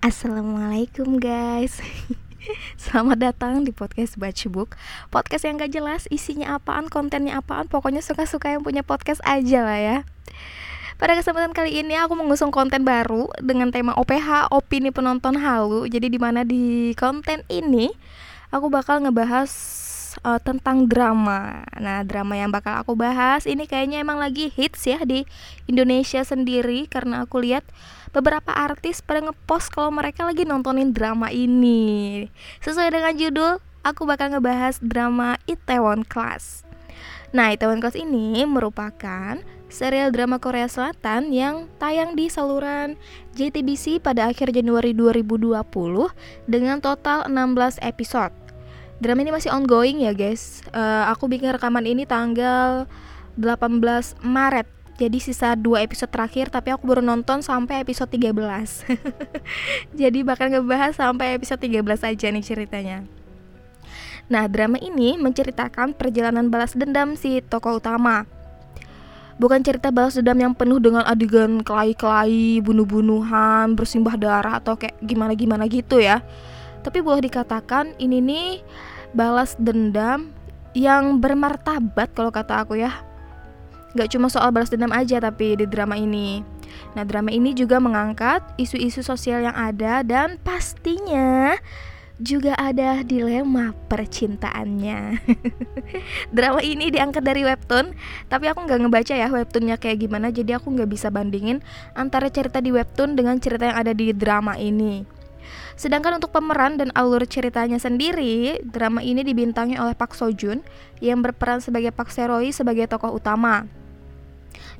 Assalamualaikum guys Selamat datang di podcast Book Podcast yang gak jelas isinya apaan, kontennya apaan Pokoknya suka-suka yang punya podcast aja lah ya pada kesempatan kali ini aku mengusung konten baru dengan tema OPH, opini penonton halu. Jadi di mana di konten ini aku bakal ngebahas uh, tentang drama. Nah, drama yang bakal aku bahas ini kayaknya emang lagi hits ya di Indonesia sendiri karena aku lihat beberapa artis pada ngepost kalau mereka lagi nontonin drama ini. Sesuai dengan judul, aku bakal ngebahas drama Itaewon Class. Nah, Itaewon Class ini merupakan serial drama Korea Selatan yang tayang di saluran JTBC pada akhir Januari 2020 dengan total 16 episode. Drama ini masih ongoing ya guys uh, Aku bikin rekaman ini tanggal 18 Maret jadi sisa dua episode terakhir tapi aku baru nonton sampai episode 13 Jadi bakal ngebahas sampai episode 13 aja nih ceritanya. Nah drama ini menceritakan perjalanan balas dendam si tokoh utama. Bukan cerita balas dendam yang penuh dengan adegan kelahi-kelahi, bunuh-bunuhan, bersimbah darah atau kayak gimana-gimana gitu ya. Tapi boleh dikatakan ini nih balas dendam yang bermartabat kalau kata aku ya Gak cuma soal balas dendam aja tapi di drama ini Nah drama ini juga mengangkat isu-isu sosial yang ada dan pastinya juga ada dilema percintaannya. Drama ini diangkat dari webtoon, tapi aku nggak ngebaca ya webtoonnya kayak gimana, jadi aku nggak bisa bandingin antara cerita di webtoon dengan cerita yang ada di drama ini. Sedangkan untuk pemeran dan alur ceritanya sendiri, drama ini dibintangi oleh Park Seo Joon yang berperan sebagai Park Seroy sebagai tokoh utama.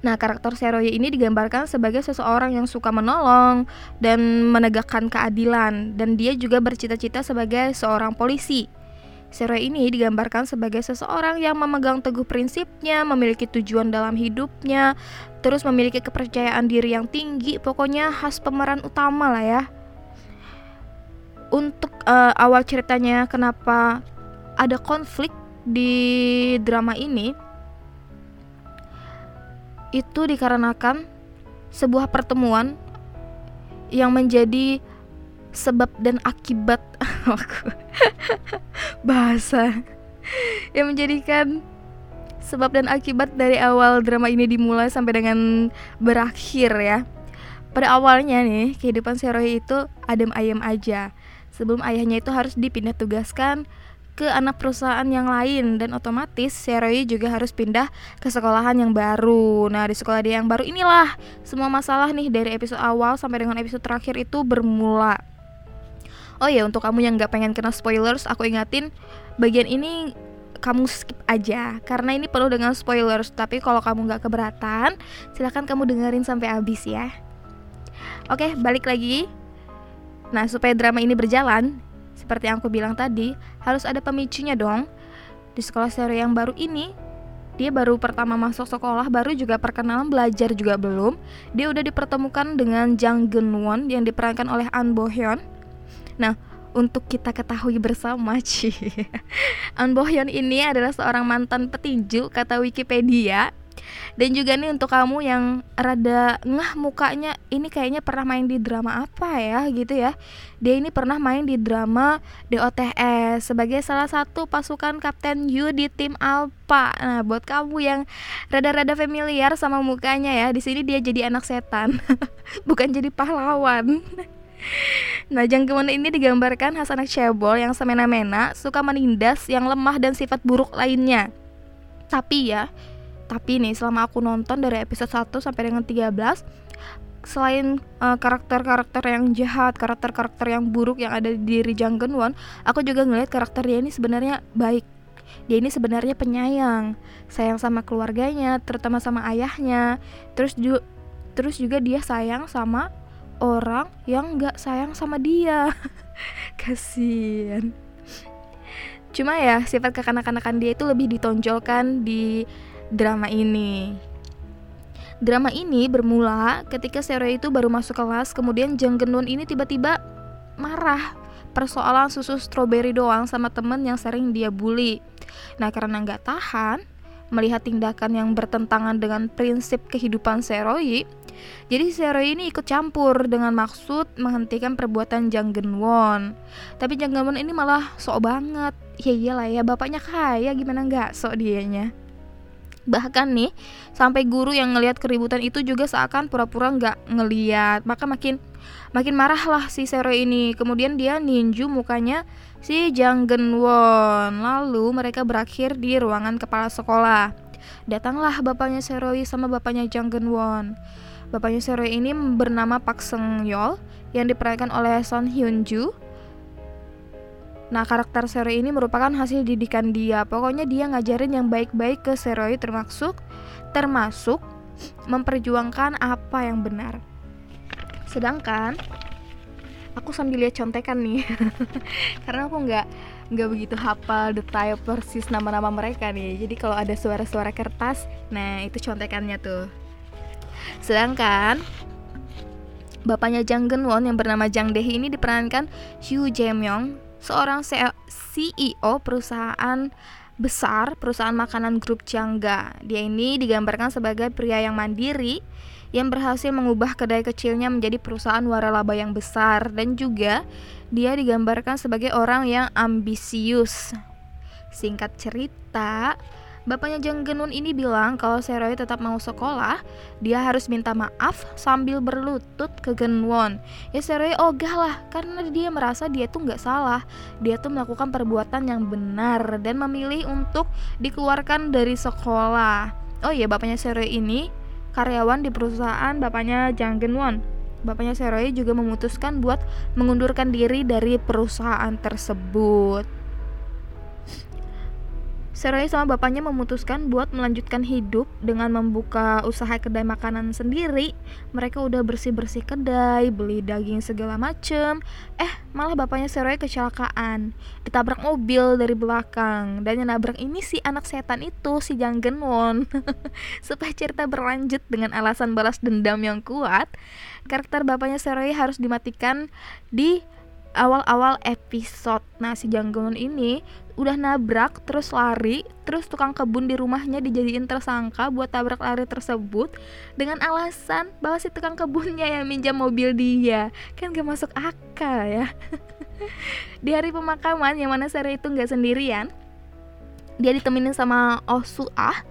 Nah, karakter Seroy ini digambarkan sebagai seseorang yang suka menolong dan menegakkan keadilan dan dia juga bercita-cita sebagai seorang polisi. Seroy ini digambarkan sebagai seseorang yang memegang teguh prinsipnya, memiliki tujuan dalam hidupnya, terus memiliki kepercayaan diri yang tinggi, pokoknya khas pemeran utama lah ya untuk uh, awal ceritanya kenapa ada konflik di drama ini itu dikarenakan sebuah pertemuan yang menjadi sebab dan akibat bahasa yang menjadikan sebab dan akibat dari awal drama ini dimulai sampai dengan berakhir ya. Pada awalnya nih, kehidupan Seroy itu adem ayem aja sebelum ayahnya itu harus dipindah tugaskan ke anak perusahaan yang lain dan otomatis Seroy juga harus pindah ke sekolahan yang baru. Nah, di sekolah dia yang baru inilah semua masalah nih dari episode awal sampai dengan episode terakhir itu bermula. Oh ya, untuk kamu yang nggak pengen kena spoilers, aku ingatin bagian ini kamu skip aja karena ini penuh dengan spoilers. Tapi kalau kamu nggak keberatan, silahkan kamu dengerin sampai habis ya. Oke, balik lagi Nah, supaya drama ini berjalan, seperti yang aku bilang tadi, harus ada pemicunya dong. Di sekolah seri yang baru ini, dia baru pertama masuk sekolah, baru juga perkenalan belajar juga belum. Dia udah dipertemukan dengan Jang Geun Won yang diperankan oleh An Bo Hyun. Nah, untuk kita ketahui bersama, Ci. An Bo Hyun ini adalah seorang mantan petinju kata Wikipedia dan juga nih untuk kamu yang rada ngah mukanya ini kayaknya pernah main di drama apa ya gitu ya. Dia ini pernah main di drama DOTS sebagai salah satu pasukan Kapten Yu di tim Alpha. Nah buat kamu yang rada-rada familiar sama mukanya ya di sini dia jadi anak setan bukan jadi pahlawan. Nah, Jang Kemon ini digambarkan khas anak cebol yang semena-mena, suka menindas yang lemah dan sifat buruk lainnya. Tapi ya, tapi nih selama aku nonton dari episode 1 sampai dengan 13 selain karakter karakter-karakter yang jahat, karakter-karakter yang buruk yang ada di diri Jang Geun Won, aku juga ngeliat karakter dia ini sebenarnya baik. Dia ini sebenarnya penyayang, sayang sama keluarganya, terutama sama ayahnya. Terus juga terus juga dia sayang sama orang yang nggak sayang sama dia. Kasian. Cuma ya sifat kekanak-kanakan dia itu lebih ditonjolkan di drama ini. Drama ini bermula ketika Sero itu baru masuk kelas, kemudian Jang Genwon ini tiba-tiba marah persoalan susu stroberi doang sama temen yang sering dia bully. Nah karena nggak tahan melihat tindakan yang bertentangan dengan prinsip kehidupan Seroi, Jadi Seroy ini ikut campur dengan maksud menghentikan perbuatan Jang Genwon. Tapi Jang Genwon ini malah sok banget. Ya iyalah ya bapaknya kaya gimana nggak sok dianya. Bahkan nih sampai guru yang ngelihat keributan itu juga seakan pura-pura nggak ngeliat. Maka makin makin marah lah si Seroy ini. Kemudian dia ninju mukanya si Jang Genwon. Lalu mereka berakhir di ruangan kepala sekolah. Datanglah bapaknya Seroy sama bapaknya Jang Genwon. Bapaknya Seroy ini bernama Pak Seng Yol yang diperankan oleh Son Hyun Ju. Nah, karakter Seroy ini merupakan hasil didikan dia. Pokoknya dia ngajarin yang baik-baik ke Seroy termasuk termasuk memperjuangkan apa yang benar. Sedangkan aku sambil lihat contekan nih. Karena aku nggak nggak begitu hafal detail persis nama-nama mereka nih. Jadi kalau ada suara-suara kertas, nah itu contekannya tuh. Sedangkan bapaknya Jang Genwon yang bernama Jang Dae ini diperankan Hugh Jae-myung, seorang CEO perusahaan besar, perusahaan makanan grup Jangga. Dia ini digambarkan sebagai pria yang mandiri yang berhasil mengubah kedai kecilnya menjadi perusahaan waralaba yang besar dan juga dia digambarkan sebagai orang yang ambisius. Singkat cerita, Bapaknya Jang Genun ini bilang kalau Seroy tetap mau sekolah, dia harus minta maaf sambil berlutut ke Genwon. Ya Seroy ogah lah, karena dia merasa dia tuh nggak salah. Dia tuh melakukan perbuatan yang benar dan memilih untuk dikeluarkan dari sekolah. Oh iya, bapaknya Seroy ini karyawan di perusahaan bapaknya Jang Genwon. Bapaknya Seroy juga memutuskan buat mengundurkan diri dari perusahaan tersebut. Seroy sama bapaknya memutuskan buat melanjutkan hidup dengan membuka usaha kedai makanan sendiri. Mereka udah bersih-bersih kedai, beli daging segala macem. Eh, malah bapaknya Seroy kecelakaan, ditabrak mobil dari belakang. Dan yang nabrak ini si anak setan itu, si Jang Genwon. Supaya cerita berlanjut dengan alasan balas dendam yang kuat, karakter bapaknya Seroy harus dimatikan di awal-awal episode. Nah, si Janggongon ini udah nabrak terus lari, terus tukang kebun di rumahnya dijadiin tersangka buat tabrak lari tersebut dengan alasan bahwa si tukang kebunnya yang minjam mobil dia. Kan gak masuk akal ya. di hari pemakaman yang mana Sarah itu nggak sendirian, dia ditemenin sama Oh Ah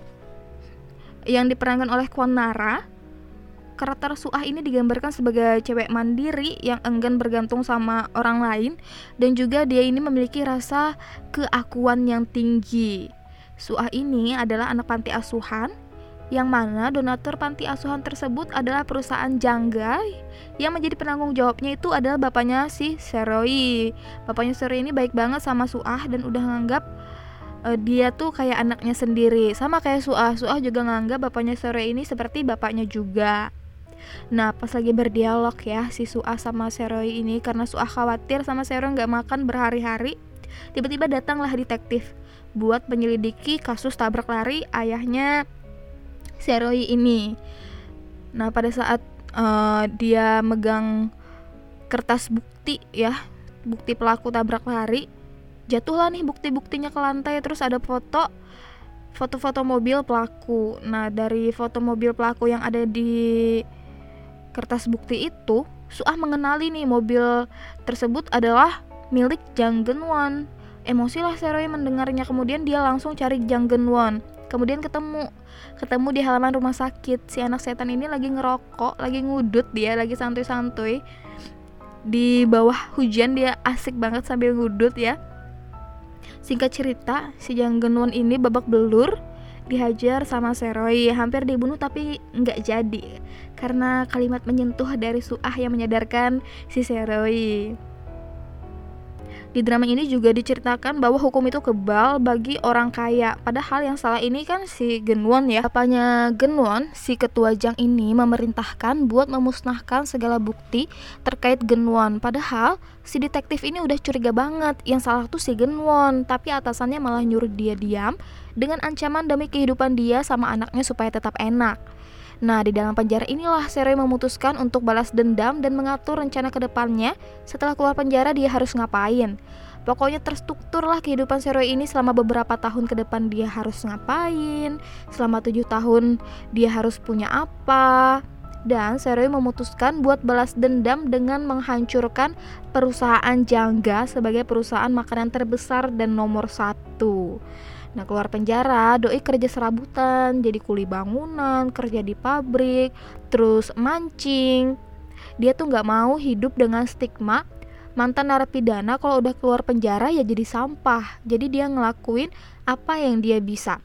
yang diperankan oleh Kwon Nara karakter Suah ini digambarkan sebagai cewek mandiri yang enggan bergantung sama orang lain dan juga dia ini memiliki rasa keakuan yang tinggi. Suah ini adalah anak panti asuhan yang mana donatur panti asuhan tersebut adalah perusahaan Jangga yang menjadi penanggung jawabnya itu adalah bapaknya si Seroi. Bapaknya Seroi ini baik banget sama Suah dan udah nganggap uh, dia tuh kayak anaknya sendiri sama kayak Suah Suah juga nganggap bapaknya Seroi ini seperti bapaknya juga Nah pas lagi berdialog ya si Suah sama Seroy ini karena Suah khawatir sama Seroy nggak makan berhari-hari Tiba-tiba datanglah detektif buat menyelidiki kasus tabrak lari ayahnya Seroy ini Nah pada saat uh, dia megang kertas bukti ya Bukti pelaku tabrak lari Jatuhlah nih bukti-buktinya ke lantai Terus ada foto foto-foto mobil pelaku. Nah, dari foto mobil pelaku yang ada di kertas bukti itu, Suah mengenali nih mobil tersebut adalah milik Jang Genwon. Emosilah Seroy mendengarnya kemudian dia langsung cari Jang Genwon. Kemudian ketemu, ketemu di halaman rumah sakit. Si anak setan ini lagi ngerokok, lagi ngudut dia, lagi santuy-santuy. Di bawah hujan dia asik banget sambil ngudut ya. Singkat cerita, si Jang Genwon ini babak belur dihajar sama Seroy hampir dibunuh tapi nggak jadi karena kalimat menyentuh dari Suah yang menyadarkan si Seroy di drama ini juga diceritakan bahwa hukum itu kebal bagi orang kaya. Padahal yang salah ini kan si Genwon ya. Apanya Genwon, si ketua Jang ini memerintahkan buat memusnahkan segala bukti terkait Genwon. Padahal si detektif ini udah curiga banget. Yang salah tuh si Genwon, tapi atasannya malah nyuruh dia diam dengan ancaman demi kehidupan dia sama anaknya supaya tetap enak. Nah, di dalam penjara inilah Seroy memutuskan untuk balas dendam dan mengatur rencana ke depannya. Setelah keluar penjara, dia harus ngapain. Pokoknya terstrukturlah kehidupan Seroy ini selama beberapa tahun ke depan dia harus ngapain, selama tujuh tahun dia harus punya apa, dan Seroi memutuskan buat balas dendam dengan menghancurkan perusahaan Jangga sebagai perusahaan makanan terbesar dan nomor satu. Nah keluar penjara, Doi kerja serabutan, jadi kuli bangunan, kerja di pabrik, terus mancing. Dia tuh nggak mau hidup dengan stigma mantan narapidana kalau udah keluar penjara ya jadi sampah. Jadi dia ngelakuin apa yang dia bisa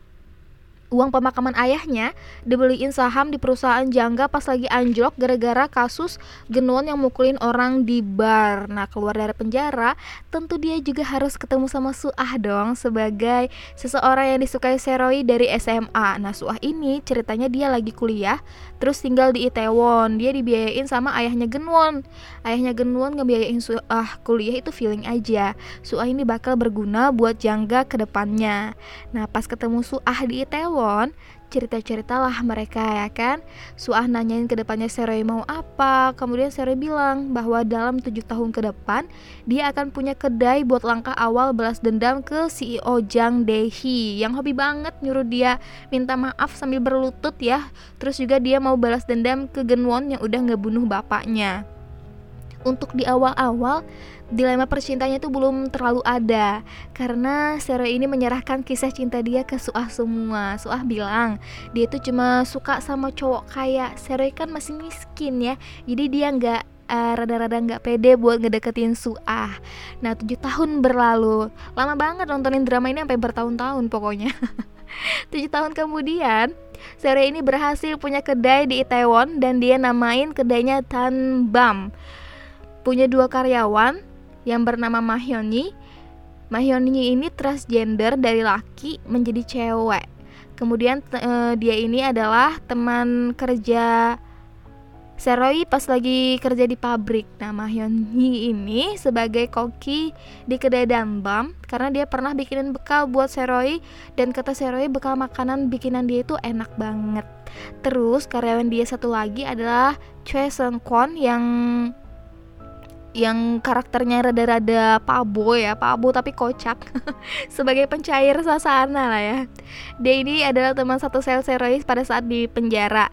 uang pemakaman ayahnya dibeliin saham di perusahaan jangga pas lagi anjlok gara-gara kasus genuan yang mukulin orang di bar. Nah, keluar dari penjara, tentu dia juga harus ketemu sama Suah dong sebagai seseorang yang disukai Seroi dari SMA. Nah, Suah ini ceritanya dia lagi kuliah, terus tinggal di Itaewon. Dia dibiayain sama ayahnya Genwon. Ayahnya Genwon ngebiayain Suah kuliah itu feeling aja. Suah ini bakal berguna buat jangga ke depannya. Nah, pas ketemu Suah di Itaewon Cirebon, cerita-ceritalah mereka ya kan. Suah nanyain ke depannya Seroy mau apa, kemudian Seroy bilang bahwa dalam tujuh tahun ke depan dia akan punya kedai buat langkah awal balas dendam ke CEO Jang Dehi yang hobi banget nyuruh dia minta maaf sambil berlutut ya. Terus juga dia mau balas dendam ke Genwon yang udah ngebunuh bapaknya. Untuk di awal-awal dilema percintanya itu belum terlalu ada karena Sero ini menyerahkan kisah cinta dia ke Suah semua. Suah bilang dia itu cuma suka sama cowok kaya. Sero kan masih miskin ya, jadi dia nggak uh, rada-rada nggak pede buat ngedeketin Suah. Nah tujuh tahun berlalu, lama banget nontonin drama ini sampai bertahun-tahun pokoknya. tujuh tahun kemudian, Sero ini berhasil punya kedai di Itaewon dan dia namain kedainya Tan Bam. Punya dua karyawan, yang bernama Mahyoni. Mahyoni ini transgender dari laki menjadi cewek. Kemudian uh, dia ini adalah teman kerja Seroi pas lagi kerja di pabrik. Nah, Mahyoni ini sebagai koki di kedai Danbam karena dia pernah bikinin bekal buat Seroi dan kata Seroi bekal makanan bikinan dia itu enak banget. Terus karyawan dia satu lagi adalah Choi Seung Kwon yang yang karakternya rada-rada pabo ya pabo tapi kocak sebagai pencair suasana lah ya. Dia ini adalah teman satu sel Serois pada saat di penjara.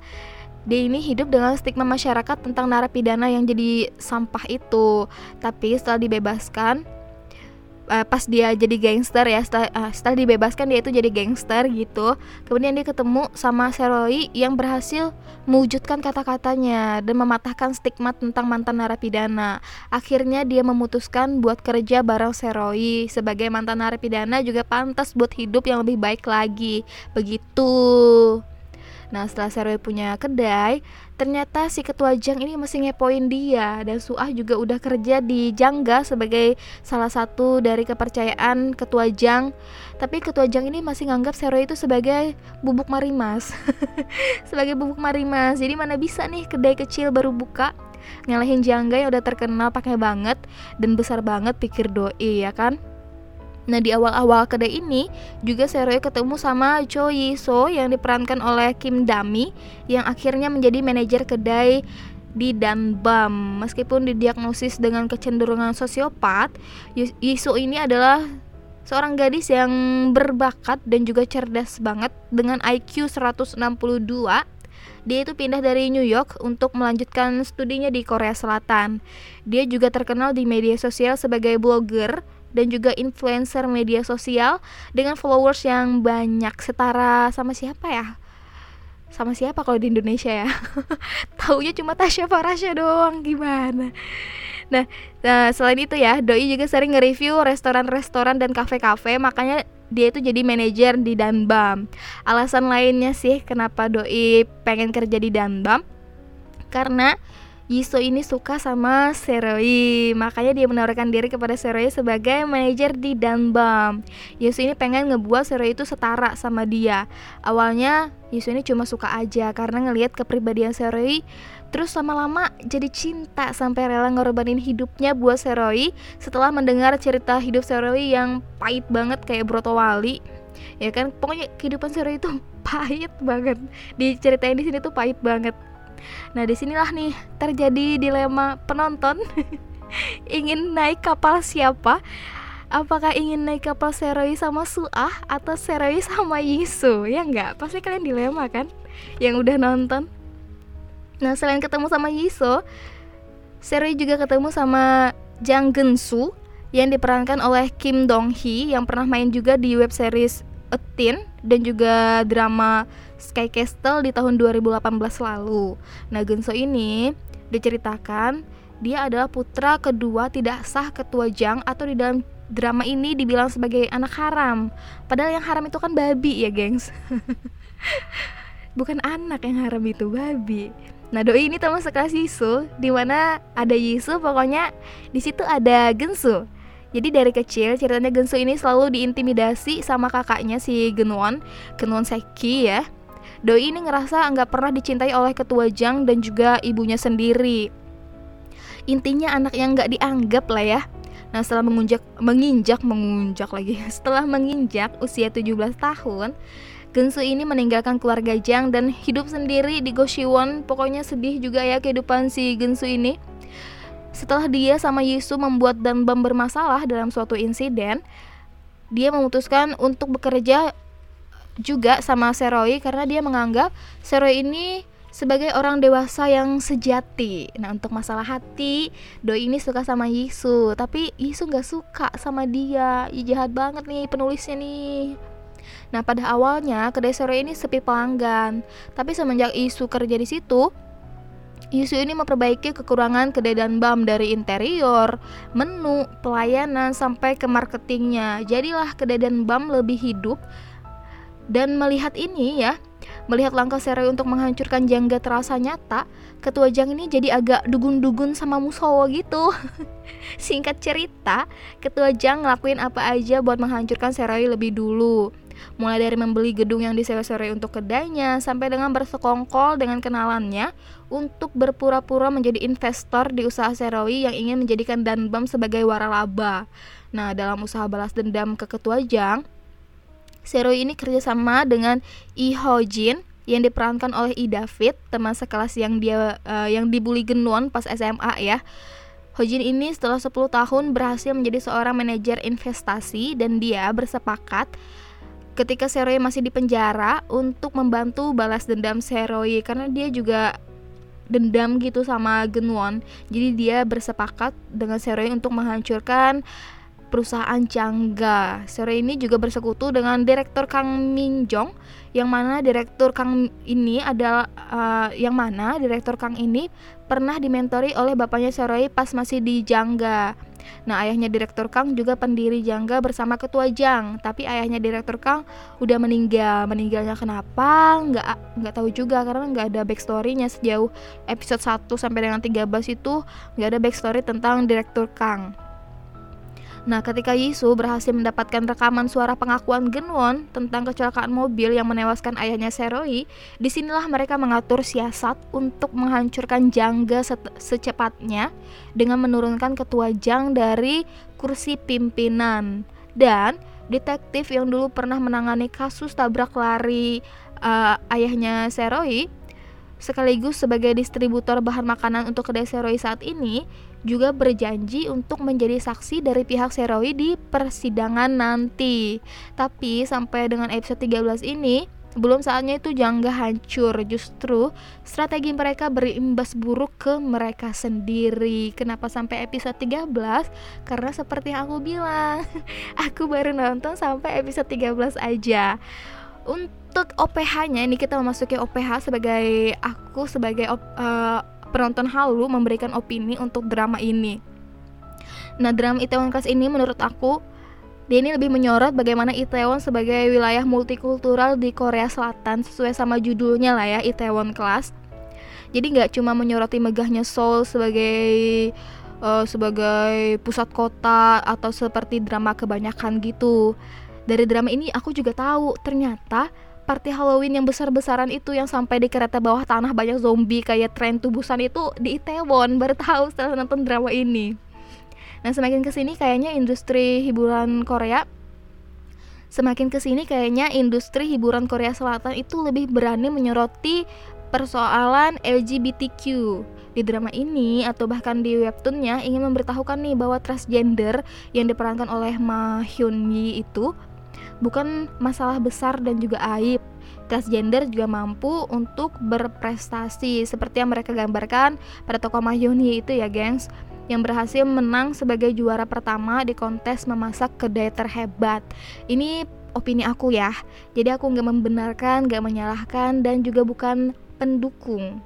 Dia ini hidup dengan stigma masyarakat tentang narapidana yang jadi sampah itu. Tapi setelah dibebaskan uh, pas dia jadi gangster ya setelah, uh, setelah dibebaskan dia itu jadi gangster gitu. Kemudian dia ketemu sama Seroi yang berhasil mewujudkan kata-katanya dan mematahkan stigma tentang mantan narapidana. Akhirnya dia memutuskan buat kerja bareng Seroi sebagai mantan narapidana juga pantas buat hidup yang lebih baik lagi. Begitu Nah setelah Serwe punya kedai, ternyata si ketua Jang ini masih ngepoin dia dan Suah juga udah kerja di Jangga sebagai salah satu dari kepercayaan ketua Jang. Tapi ketua Jang ini masih nganggap Serwe itu sebagai bubuk marimas, sebagai bubuk marimas. Jadi mana bisa nih kedai kecil baru buka ngalahin Jangga yang udah terkenal pakai banget dan besar banget pikir doi ya kan? Nah di awal-awal kedai ini juga Seroy ketemu sama Cho Yi So yang diperankan oleh Kim Dami yang akhirnya menjadi manajer kedai di Danbam. Meskipun didiagnosis dengan kecenderungan sosiopat, So ini adalah seorang gadis yang berbakat dan juga cerdas banget dengan IQ 162 dia itu pindah dari New York untuk melanjutkan studinya di Korea Selatan. Dia juga terkenal di media sosial sebagai blogger dan juga influencer media sosial dengan followers yang banyak setara sama siapa ya? Sama siapa kalau di Indonesia ya? Taunya cuma Tasya Farasya doang gimana? Nah, nah, selain itu ya, Doi juga sering nge-review restoran-restoran dan kafe-kafe, makanya dia itu jadi manajer di Danbam. Alasan lainnya sih kenapa Doi pengen kerja di Danbam karena Yiso ini suka sama Seroi, makanya dia menawarkan diri kepada Seroi sebagai manajer di Danbam. Yiso ini pengen ngebuat Seroi itu setara sama dia. Awalnya Yiso ini cuma suka aja karena ngelihat kepribadian Seroi Terus lama-lama jadi cinta sampai rela ngorbanin hidupnya buat Seroi setelah mendengar cerita hidup Seroi yang pahit banget kayak Broto Wali. Ya kan, pokoknya kehidupan Seroi itu pahit banget. Diceritain di sini tuh pahit banget. Nah di sinilah nih terjadi dilema penonton ingin naik kapal siapa? Apakah ingin naik kapal Seroi sama Suah atau Seroi sama Yisu? Ya enggak, pasti kalian dilema kan? Yang udah nonton. Nah selain ketemu sama Yiso, Seroy juga ketemu sama Jang Gensu yang diperankan oleh Kim Dong Hee yang pernah main juga di web series Teen dan juga drama Sky Castle di tahun 2018 lalu. Nah Gensu ini diceritakan dia adalah putra kedua tidak sah ketua Jang atau di dalam drama ini dibilang sebagai anak haram. Padahal yang haram itu kan babi ya, gengs. Bukan anak yang haram itu babi. Nah doi ini teman sekelas Yisu, di mana ada Yisu, pokoknya di situ ada Gensu. Jadi dari kecil ceritanya Gensu ini selalu diintimidasi sama kakaknya si Genwon, Genwon Seki ya. Doi ini ngerasa nggak pernah dicintai oleh ketua Jang dan juga ibunya sendiri. Intinya anak yang nggak dianggap lah ya. Nah setelah mengunjak, menginjak, mengunjak lagi Setelah menginjak usia 17 tahun Gensu ini meninggalkan keluarga Jang dan hidup sendiri di Goshiwon. Pokoknya sedih juga ya kehidupan si Gensu ini. Setelah dia sama Yisu membuat dan bom bermasalah dalam suatu insiden, dia memutuskan untuk bekerja juga sama Seroi karena dia menganggap Seroi ini sebagai orang dewasa yang sejati. Nah, untuk masalah hati, Doi ini suka sama Yisu, tapi Yisu nggak suka sama dia. Ih, jahat banget nih penulisnya nih. Nah, pada awalnya kedai sore ini sepi pelanggan, tapi semenjak isu kerja di situ, isu ini memperbaiki kekurangan kedai dan bam dari interior, menu, pelayanan sampai ke marketingnya. Jadilah kedai dan bam lebih hidup. Dan melihat ini ya, melihat langkah Seroy untuk menghancurkan Jangga terasa nyata, ketua Jang ini jadi agak dugun-dugun sama Musowo gitu. Singkat cerita, ketua Jang ngelakuin apa aja buat menghancurkan Seroy lebih dulu mulai dari membeli gedung yang disewa-sewa untuk kedainya sampai dengan bersekongkol dengan kenalannya untuk berpura-pura menjadi investor di usaha Serowi yang ingin menjadikan Danbam sebagai waralaba. Nah, dalam usaha balas dendam ke ketua Jang, Serowi ini kerjasama dengan Lee Ho Jin yang diperankan oleh I David, teman sekelas yang dia uh, yang dibully Genwon pas SMA ya. Hojin ini setelah 10 tahun berhasil menjadi seorang manajer investasi dan dia bersepakat ketika Seroy masih di penjara untuk membantu balas dendam Seroy karena dia juga dendam gitu sama Genwon. Jadi dia bersepakat dengan Seroy untuk menghancurkan perusahaan Changga. Seroy ini juga bersekutu dengan direktur Kang Min Jong yang mana direktur Kang ini adalah uh, yang mana direktur Kang ini pernah dimentori oleh bapaknya Seroy pas masih di Jangga. Nah, ayahnya Direktur Kang juga pendiri Jangga bersama Ketua Jang. Tapi ayahnya Direktur Kang udah meninggal. Meninggalnya kenapa? Nggak nggak tahu juga karena nggak ada backstorynya sejauh episode 1 sampai dengan 13 itu nggak ada backstory tentang Direktur Kang. Nah, ketika Yisu berhasil mendapatkan rekaman suara pengakuan Genwon tentang kecelakaan mobil yang menewaskan ayahnya Seroi, di sinilah mereka mengatur siasat untuk menghancurkan Jangga secepatnya dengan menurunkan ketua Jang dari kursi pimpinan. Dan detektif yang dulu pernah menangani kasus tabrak lari uh, ayahnya Seroi sekaligus sebagai distributor bahan makanan untuk kedai Seroi saat ini juga berjanji untuk menjadi saksi dari pihak Seroi di persidangan nanti. Tapi sampai dengan episode 13 ini belum saatnya itu jangga hancur. Justru strategi mereka berimbas buruk ke mereka sendiri. Kenapa sampai episode 13 karena seperti yang aku bilang aku baru nonton sampai episode 13 aja untuk OPH-nya ini kita memasuki OPH sebagai aku sebagai uh, penonton halu memberikan opini untuk drama ini. Nah, drama Itaewon Class ini menurut aku dia ini lebih menyorot bagaimana Itaewon sebagai wilayah multikultural di Korea Selatan sesuai sama judulnya lah ya Itaewon Class. Jadi nggak cuma menyoroti megahnya Seoul sebagai uh, sebagai pusat kota atau seperti drama kebanyakan gitu. Dari drama ini aku juga tahu ternyata party Halloween yang besar-besaran itu yang sampai di kereta bawah tanah banyak zombie kayak tren tubusan itu di Itaewon baru tahu setelah nonton drama ini. Nah semakin ke sini kayaknya industri hiburan Korea semakin ke sini kayaknya industri hiburan Korea Selatan itu lebih berani menyoroti persoalan LGBTQ di drama ini atau bahkan di webtoonnya ingin memberitahukan nih bahwa transgender yang diperankan oleh Ma Hyun Yi itu bukan masalah besar dan juga aib. transgender juga mampu untuk berprestasi seperti yang mereka gambarkan pada tokoh Mahyuni itu ya gengs yang berhasil menang sebagai juara pertama di kontes memasak kedai terhebat. Ini opini aku ya. Jadi aku nggak membenarkan, nggak menyalahkan, dan juga bukan pendukung.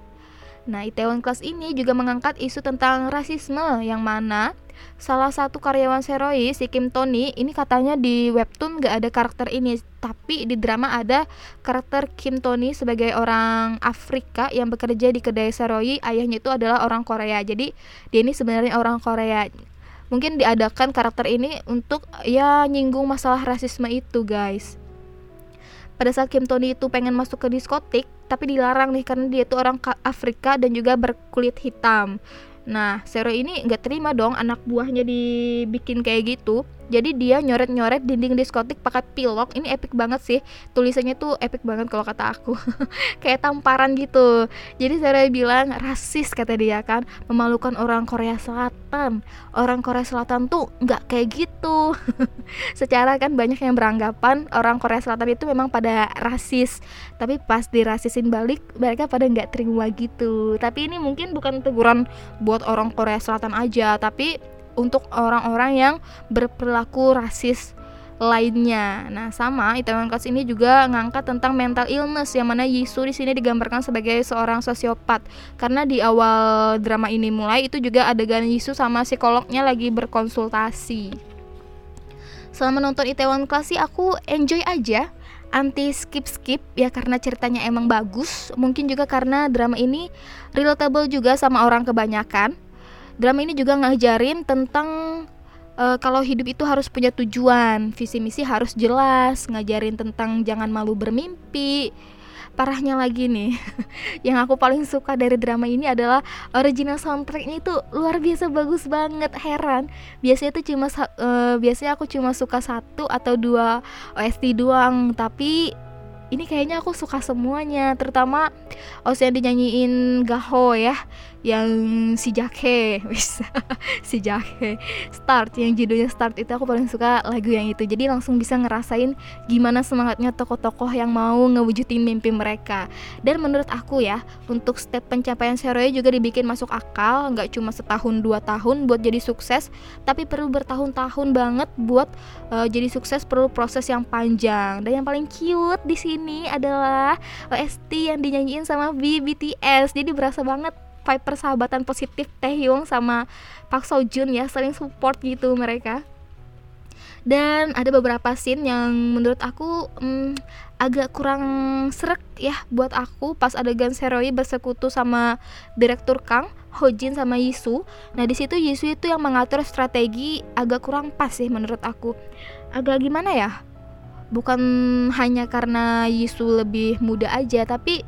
Nah, Itaewon Class ini juga mengangkat isu tentang rasisme yang mana salah satu karyawan Seroi, si Kim Tony, ini katanya di webtoon gak ada karakter ini, tapi di drama ada karakter Kim Tony sebagai orang Afrika yang bekerja di kedai Seroi, ayahnya itu adalah orang Korea. Jadi dia ini sebenarnya orang Korea. Mungkin diadakan karakter ini untuk ya nyinggung masalah rasisme itu, guys pada saat Kim Tony itu pengen masuk ke diskotik tapi dilarang nih karena dia itu orang Afrika dan juga berkulit hitam Nah, Sero ini nggak terima dong anak buahnya dibikin kayak gitu jadi dia nyoret-nyoret dinding diskotik pakai pilok. Ini epic banget sih. Tulisannya tuh epic banget kalau kata aku. Kayak tamparan gitu. Jadi saya bilang rasis kata dia kan. Memalukan orang Korea Selatan. Orang Korea Selatan tuh nggak kayak gitu. Secara kan banyak yang beranggapan orang Korea Selatan itu memang pada rasis. Tapi pas dirasisin balik mereka pada nggak terima gitu. Tapi ini mungkin bukan teguran buat orang Korea Selatan aja. Tapi untuk orang-orang yang berperilaku rasis lainnya. Nah, sama Itaewon Class ini juga ngangkat tentang mental illness yang mana Yisu di sini digambarkan sebagai seorang sosiopat. Karena di awal drama ini mulai itu juga adegan Yisu sama psikolognya lagi berkonsultasi. Selama nonton Itaewon Class sih aku enjoy aja anti skip skip ya karena ceritanya emang bagus mungkin juga karena drama ini relatable juga sama orang kebanyakan drama ini juga ngajarin tentang uh, kalau hidup itu harus punya tujuan, visi misi harus jelas, ngajarin tentang jangan malu bermimpi. Parahnya lagi nih, yang aku paling suka dari drama ini adalah original soundtracknya itu luar biasa bagus banget, heran. Biasanya itu cuma uh, biasanya aku cuma suka satu atau dua OST doang, tapi ini kayaknya aku suka semuanya, terutama OST yang dinyanyiin Gaho ya yang si Jake bisa si Jake. Start yang judulnya start itu aku paling suka lagu yang itu. Jadi langsung bisa ngerasain gimana semangatnya tokoh-tokoh yang mau ngewujudin mimpi mereka. Dan menurut aku ya untuk step pencapaian Seroy juga dibikin masuk akal nggak cuma setahun dua tahun buat jadi sukses tapi perlu bertahun-tahun banget buat uh, jadi sukses perlu proses yang panjang. Dan yang paling cute di sini adalah OST yang dinyanyiin sama BTS jadi berasa banget vibe persahabatan positif Taehyung sama Park Seo Joon ya saling support gitu mereka dan ada beberapa scene yang menurut aku hmm, agak kurang serak ya buat aku pas adegan Seroi bersekutu sama direktur Kang Hojin sama Yisu. Nah di situ Yisu itu yang mengatur strategi agak kurang pas sih menurut aku. Agak gimana ya? Bukan hanya karena Yisu lebih muda aja, tapi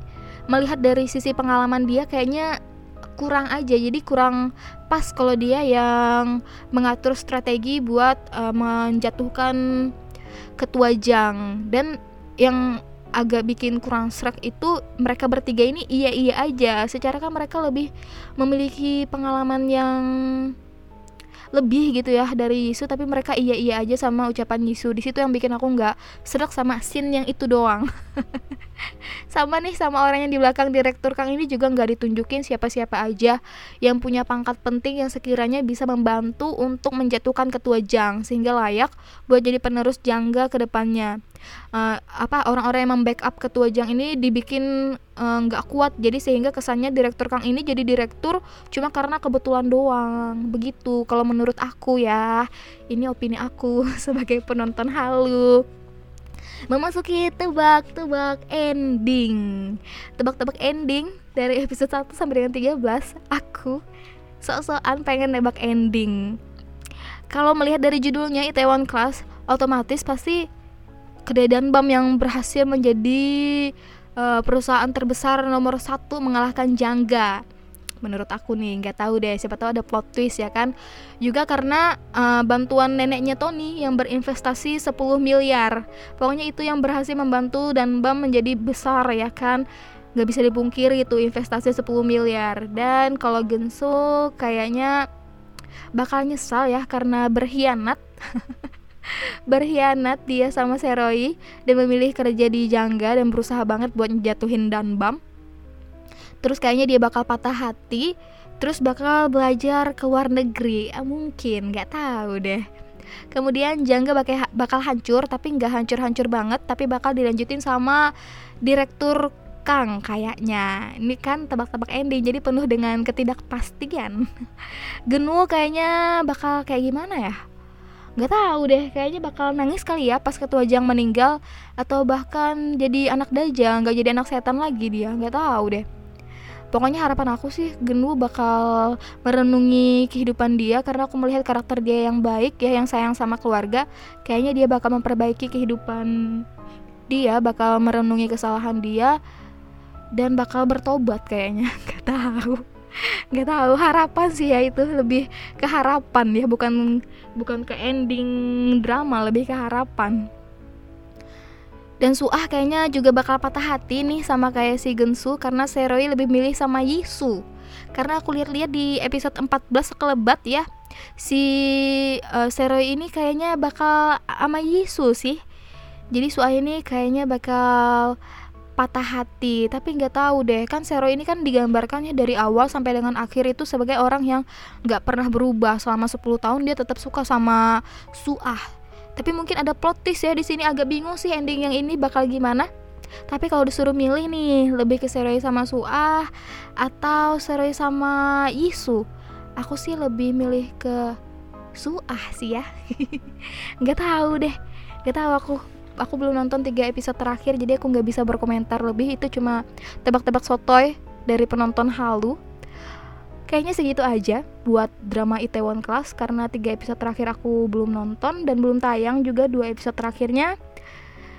melihat dari sisi pengalaman dia kayaknya kurang aja. Jadi kurang pas kalau dia yang mengatur strategi buat uh, menjatuhkan ketua Jang. Dan yang agak bikin kurang serak itu mereka bertiga ini iya iya aja. Secara kan mereka lebih memiliki pengalaman yang lebih gitu ya dari Yisu tapi mereka iya iya aja sama ucapan Yisu di situ yang bikin aku nggak serak sama scene yang itu doang sama nih sama orang yang di belakang direktur Kang ini juga nggak ditunjukin siapa-siapa aja yang punya pangkat penting yang sekiranya bisa membantu untuk menjatuhkan ketua Jang sehingga layak buat jadi penerus Jangga ke depannya. Uh, apa orang-orang yang membackup ketua Jang ini dibikin eh, nggak uh, kuat. Jadi sehingga kesannya direktur Kang ini jadi direktur cuma karena kebetulan doang. Begitu kalau menurut aku ya. Ini opini aku sebagai penonton halu memasuki tebak-tebak ending. Tebak-tebak ending dari episode 1 sampai dengan 13 aku sok-sokan pengen nebak ending. Kalau melihat dari judulnya Itaewon Class otomatis pasti kedai Danbam yang berhasil menjadi uh, perusahaan terbesar nomor satu mengalahkan Jangga menurut aku nih nggak tahu deh siapa tahu ada plot twist ya kan? Juga karena uh, bantuan neneknya Tony yang berinvestasi 10 miliar. Pokoknya itu yang berhasil membantu dan Bam menjadi besar ya kan? Nggak bisa dipungkiri itu investasi 10 miliar. Dan kalau Genso kayaknya bakal nyesal ya karena berkhianat. Berkhianat dia sama Seroi dan memilih kerja di Jangga dan berusaha banget buat jatuhin Danbam terus kayaknya dia bakal patah hati terus bakal belajar ke luar negeri. Ah, mungkin nggak tahu deh. Kemudian Jangga bakal bakal hancur tapi nggak hancur-hancur banget tapi bakal dilanjutin sama direktur Kang kayaknya. Ini kan tebak-tebak ending jadi penuh dengan ketidakpastian. Genul kayaknya bakal kayak gimana ya? Nggak tahu deh kayaknya bakal nangis kali ya pas ketua Jang meninggal atau bahkan jadi anak dajang nggak jadi anak setan lagi dia nggak tahu deh pokoknya harapan aku sih Genu bakal merenungi kehidupan dia karena aku melihat karakter dia yang baik ya yang sayang sama keluarga kayaknya dia bakal memperbaiki kehidupan dia bakal merenungi kesalahan dia dan bakal bertobat kayaknya. Nggak tahu. Nggak tahu. Harapan sih ya itu lebih ke harapan ya bukan bukan ke ending drama lebih ke harapan dan Suah kayaknya juga bakal patah hati nih sama kayak si Gensu karena Seroi lebih milih sama Yisu. Karena aku lihat-lihat di episode 14 sekelebat ya. Si uh, Seroi ini kayaknya bakal sama Yisu sih. Jadi Suah ini kayaknya bakal patah hati tapi nggak tahu deh kan Sero ini kan digambarkannya dari awal sampai dengan akhir itu sebagai orang yang nggak pernah berubah selama 10 tahun dia tetap suka sama Suah tapi mungkin ada plot twist ya di sini agak bingung sih ending yang ini bakal gimana. Tapi kalau disuruh milih nih lebih ke Seroi sama Suah atau Seroi sama Yisu aku sih lebih milih ke Suah sih ya. Nggak tahu deh nggak tahu aku aku belum nonton tiga episode terakhir jadi aku nggak bisa berkomentar lebih. Itu cuma tebak-tebak sotoy dari penonton halu kayaknya segitu aja buat drama Itaewon Class karena tiga episode terakhir aku belum nonton dan belum tayang juga dua episode terakhirnya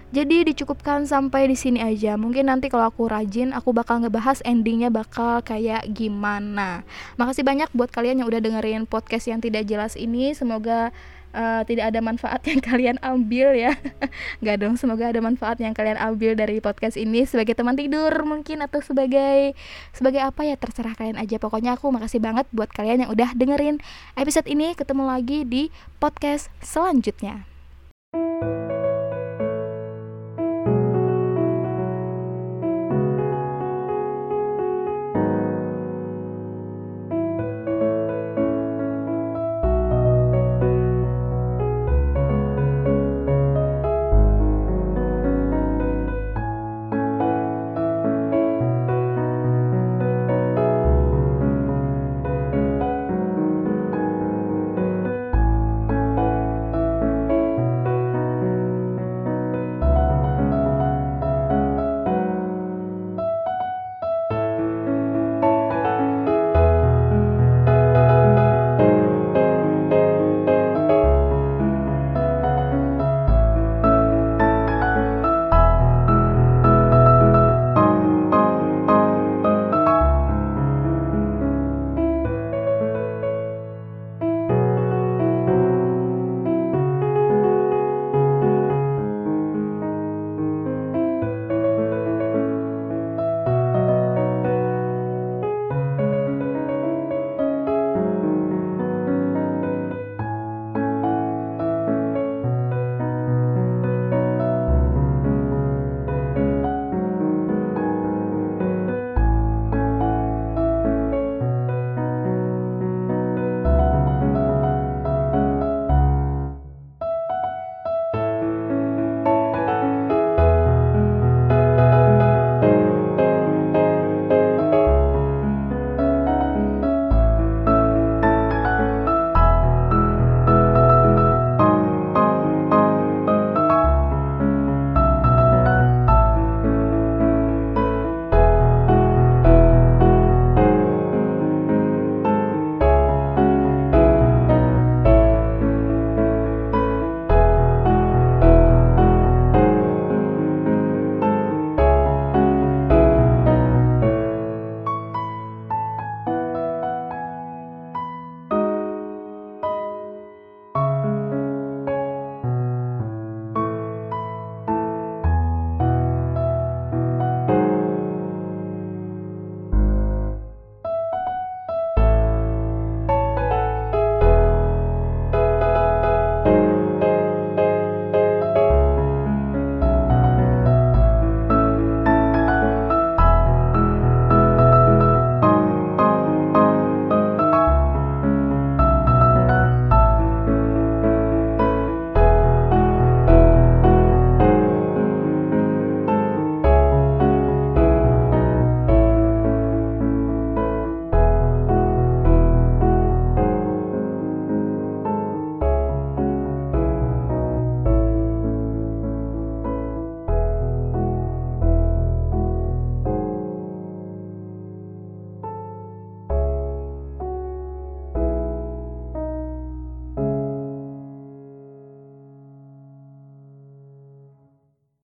jadi dicukupkan sampai di sini aja. Mungkin nanti kalau aku rajin, aku bakal ngebahas endingnya bakal kayak gimana. Makasih banyak buat kalian yang udah dengerin podcast yang tidak jelas ini. Semoga uh, tidak ada manfaat yang kalian ambil ya. Nggak dong semoga ada manfaat yang kalian ambil dari podcast ini sebagai teman tidur mungkin atau sebagai sebagai apa ya terserah kalian aja. Pokoknya aku makasih banget buat kalian yang udah dengerin episode ini. Ketemu lagi di podcast selanjutnya. thank you